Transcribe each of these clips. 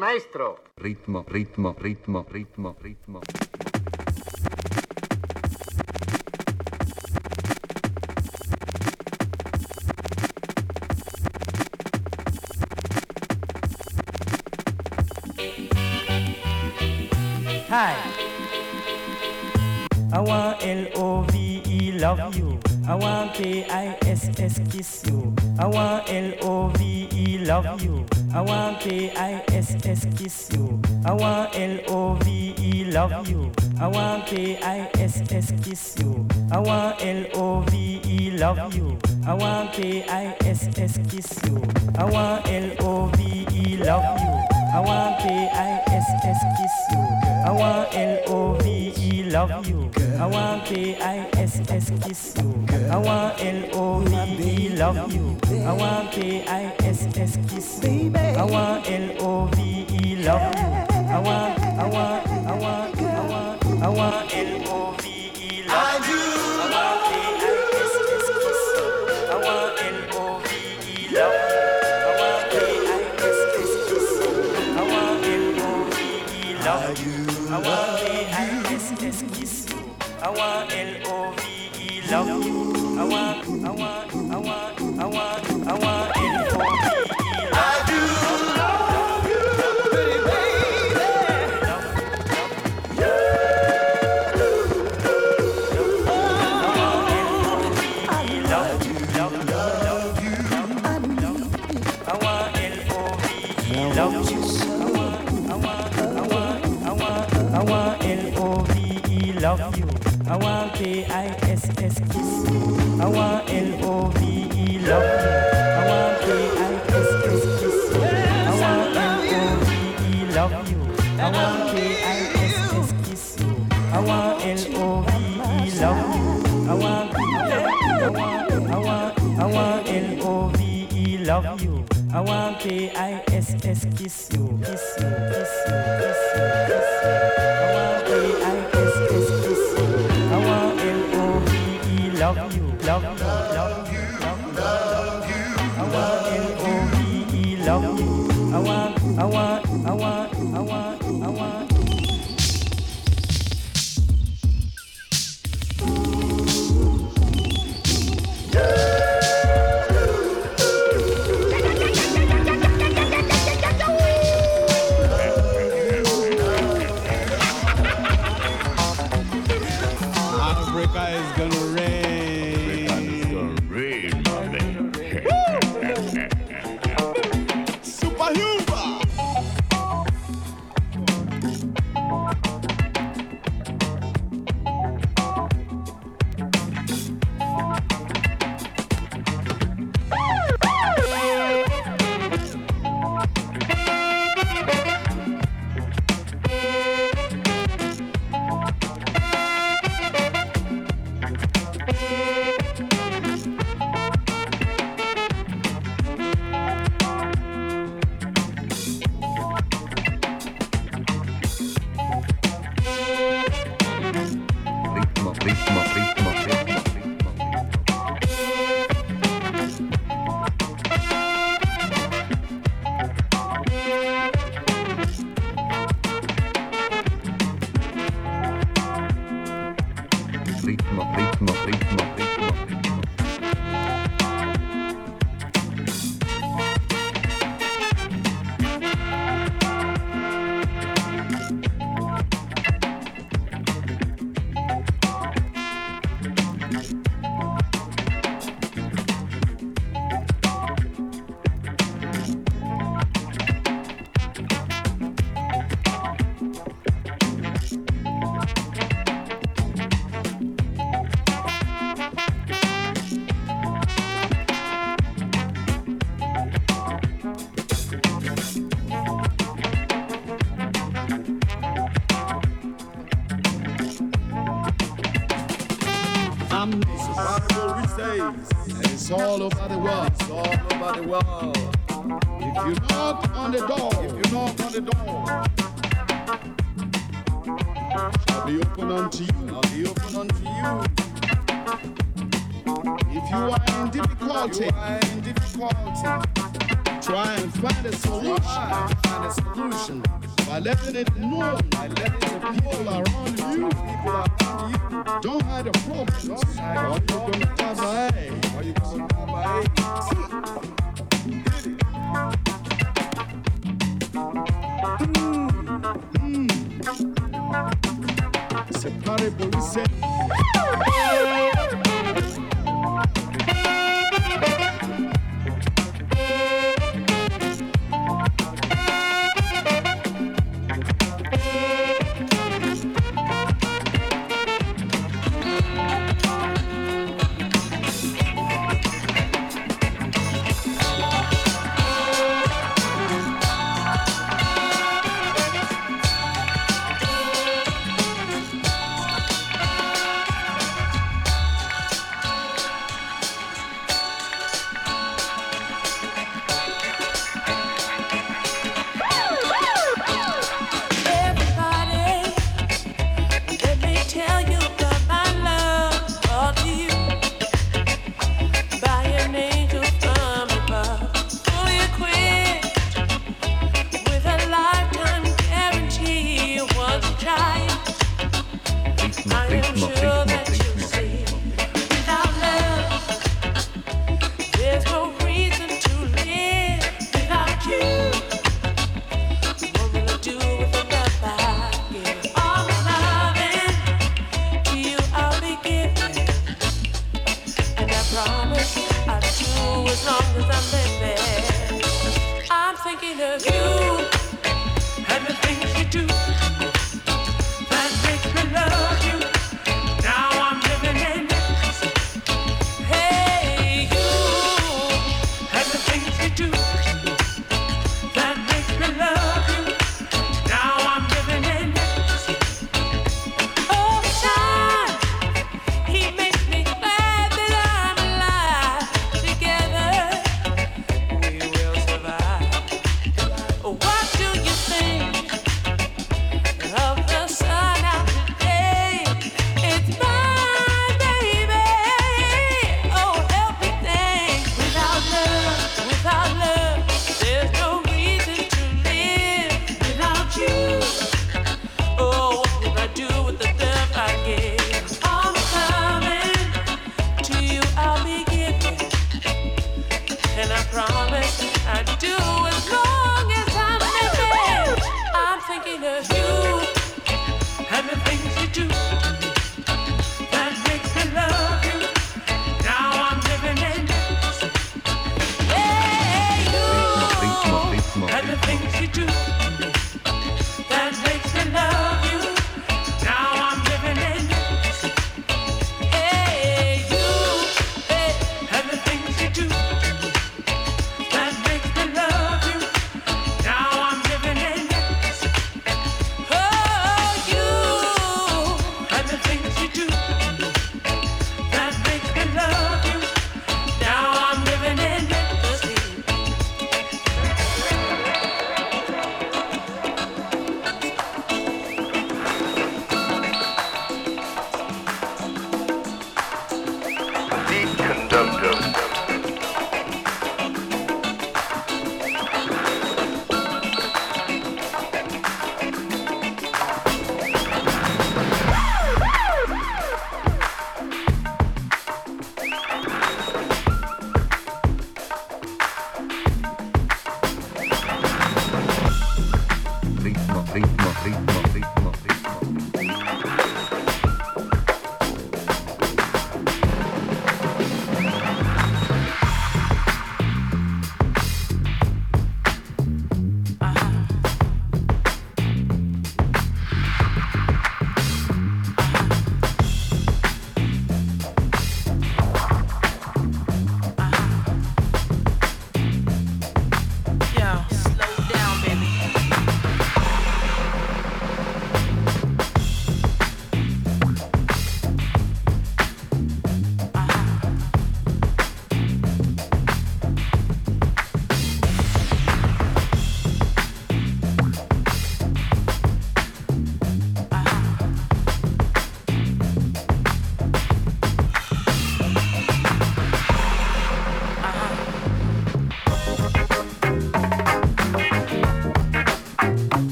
Maestro! Ritmo, ritmo, ritmo, ritmo, ritmo. Hi. I want L-O-V-E love you. I want K-I-S-S kiss you. I want L-O-V-E love you. I want K-I-S-S kiss you. I want L-O-V-E love you. I want K-I-S-S kiss you. I want L-O-V-E love you. I want K-I-S-S kiss you. I want L-O-V-E love you. I want K-I-S-S kiss you. I want L-O-V-E love you. I want K-I-S-S kiss you. I want L-O-V-E love you. I want K-I-S-S kiss you. I want L-O-V-E love you. I want, I want, I want, I want, I want L-O-V-E I K-I-S-S kiss you, kiss you, kiss you, kiss you, kiss you. I want K-I-S-S kiss you. travail de pompe. Un peu comme travail. C'est pas les policiers.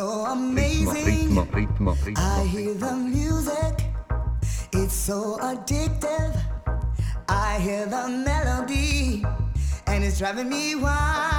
So ritmo, amazing. ritmo, ritmo, I hear the music, it's so addictive. I hear the melody, and it's driving me wild.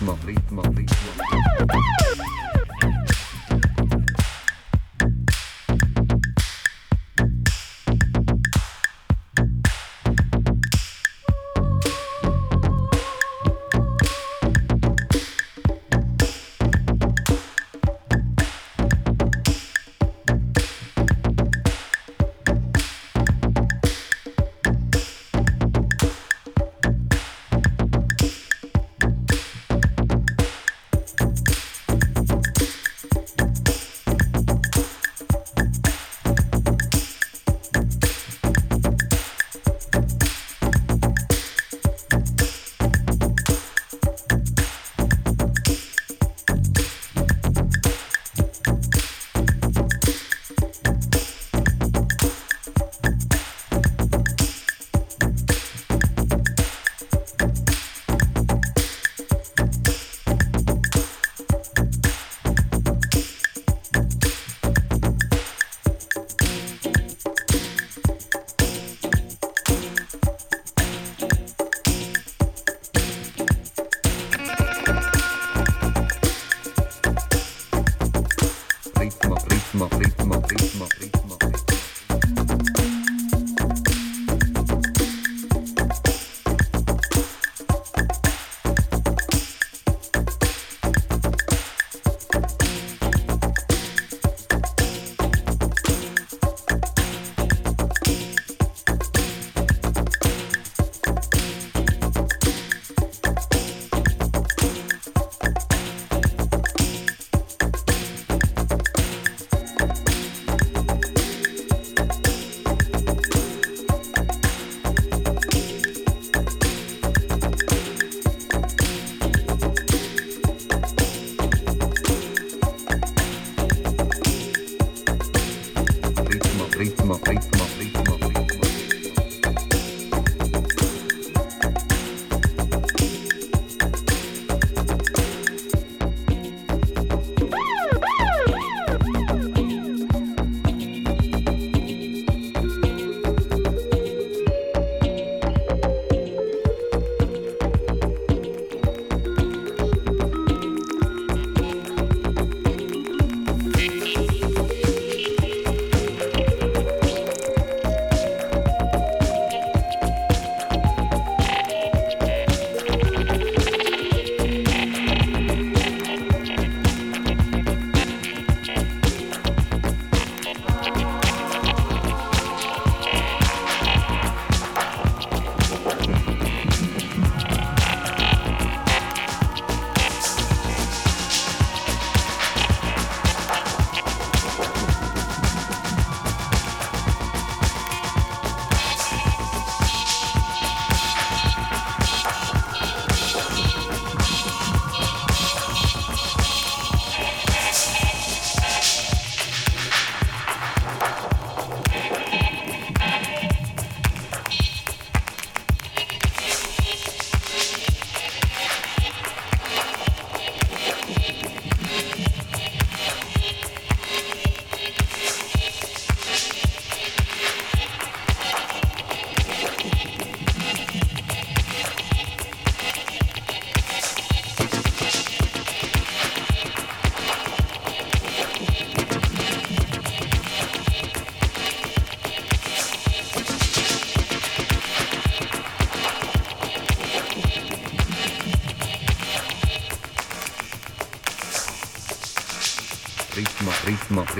Ritmo, ritmo,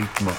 ritmo,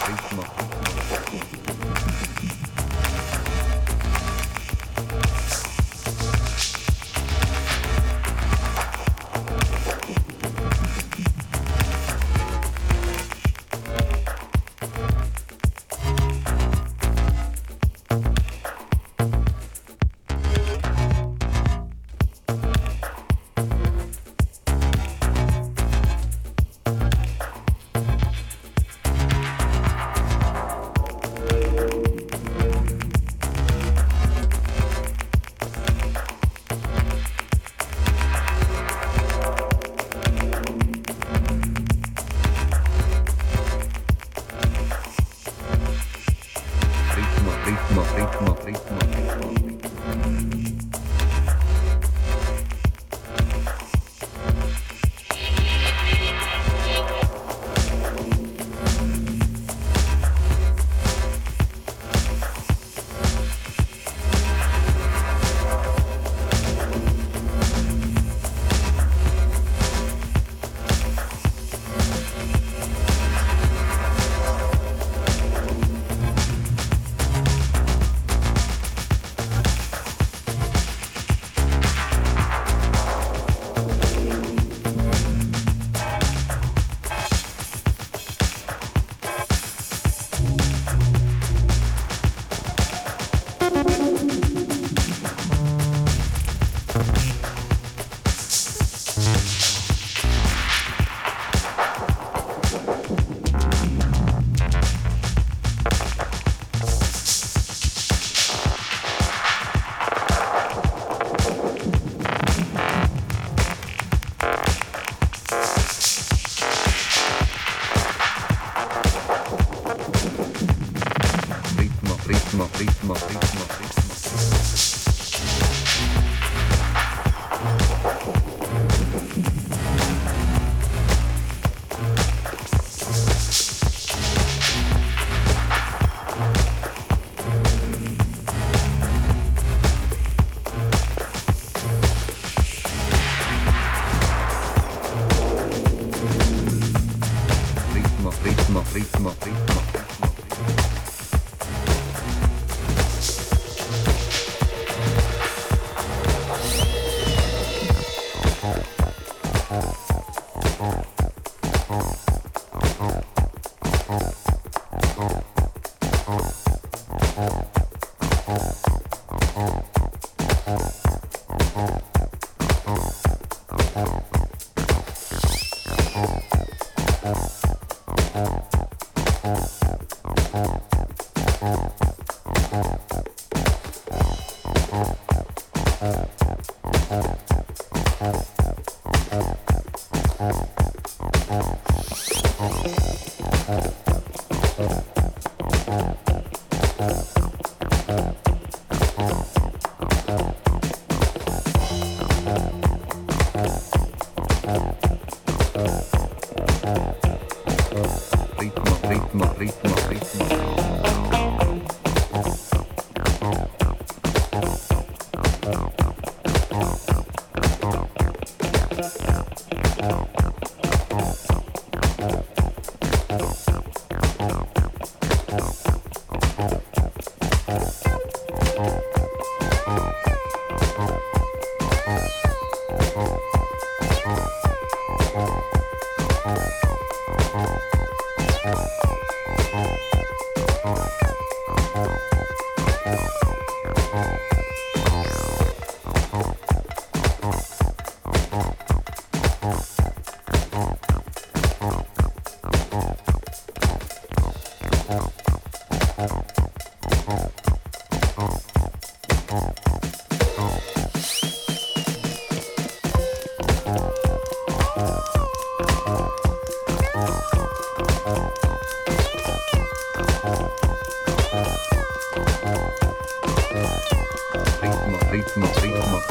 Nothing.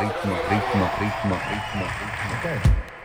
ritmo, ritmo, ritmo, ritmo, ritmo. Okay.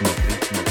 Ritmo,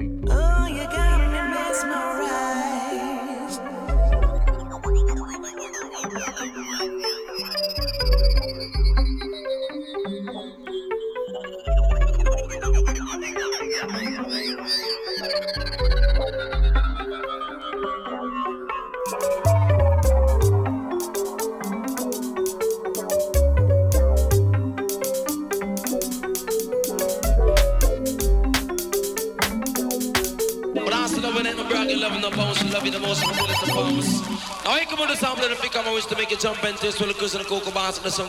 Oh, you got me mesmerized. Love you the. Now I come on the sample the pick, I'm always to make you jump and twist, with the cruise and cocoa and the sun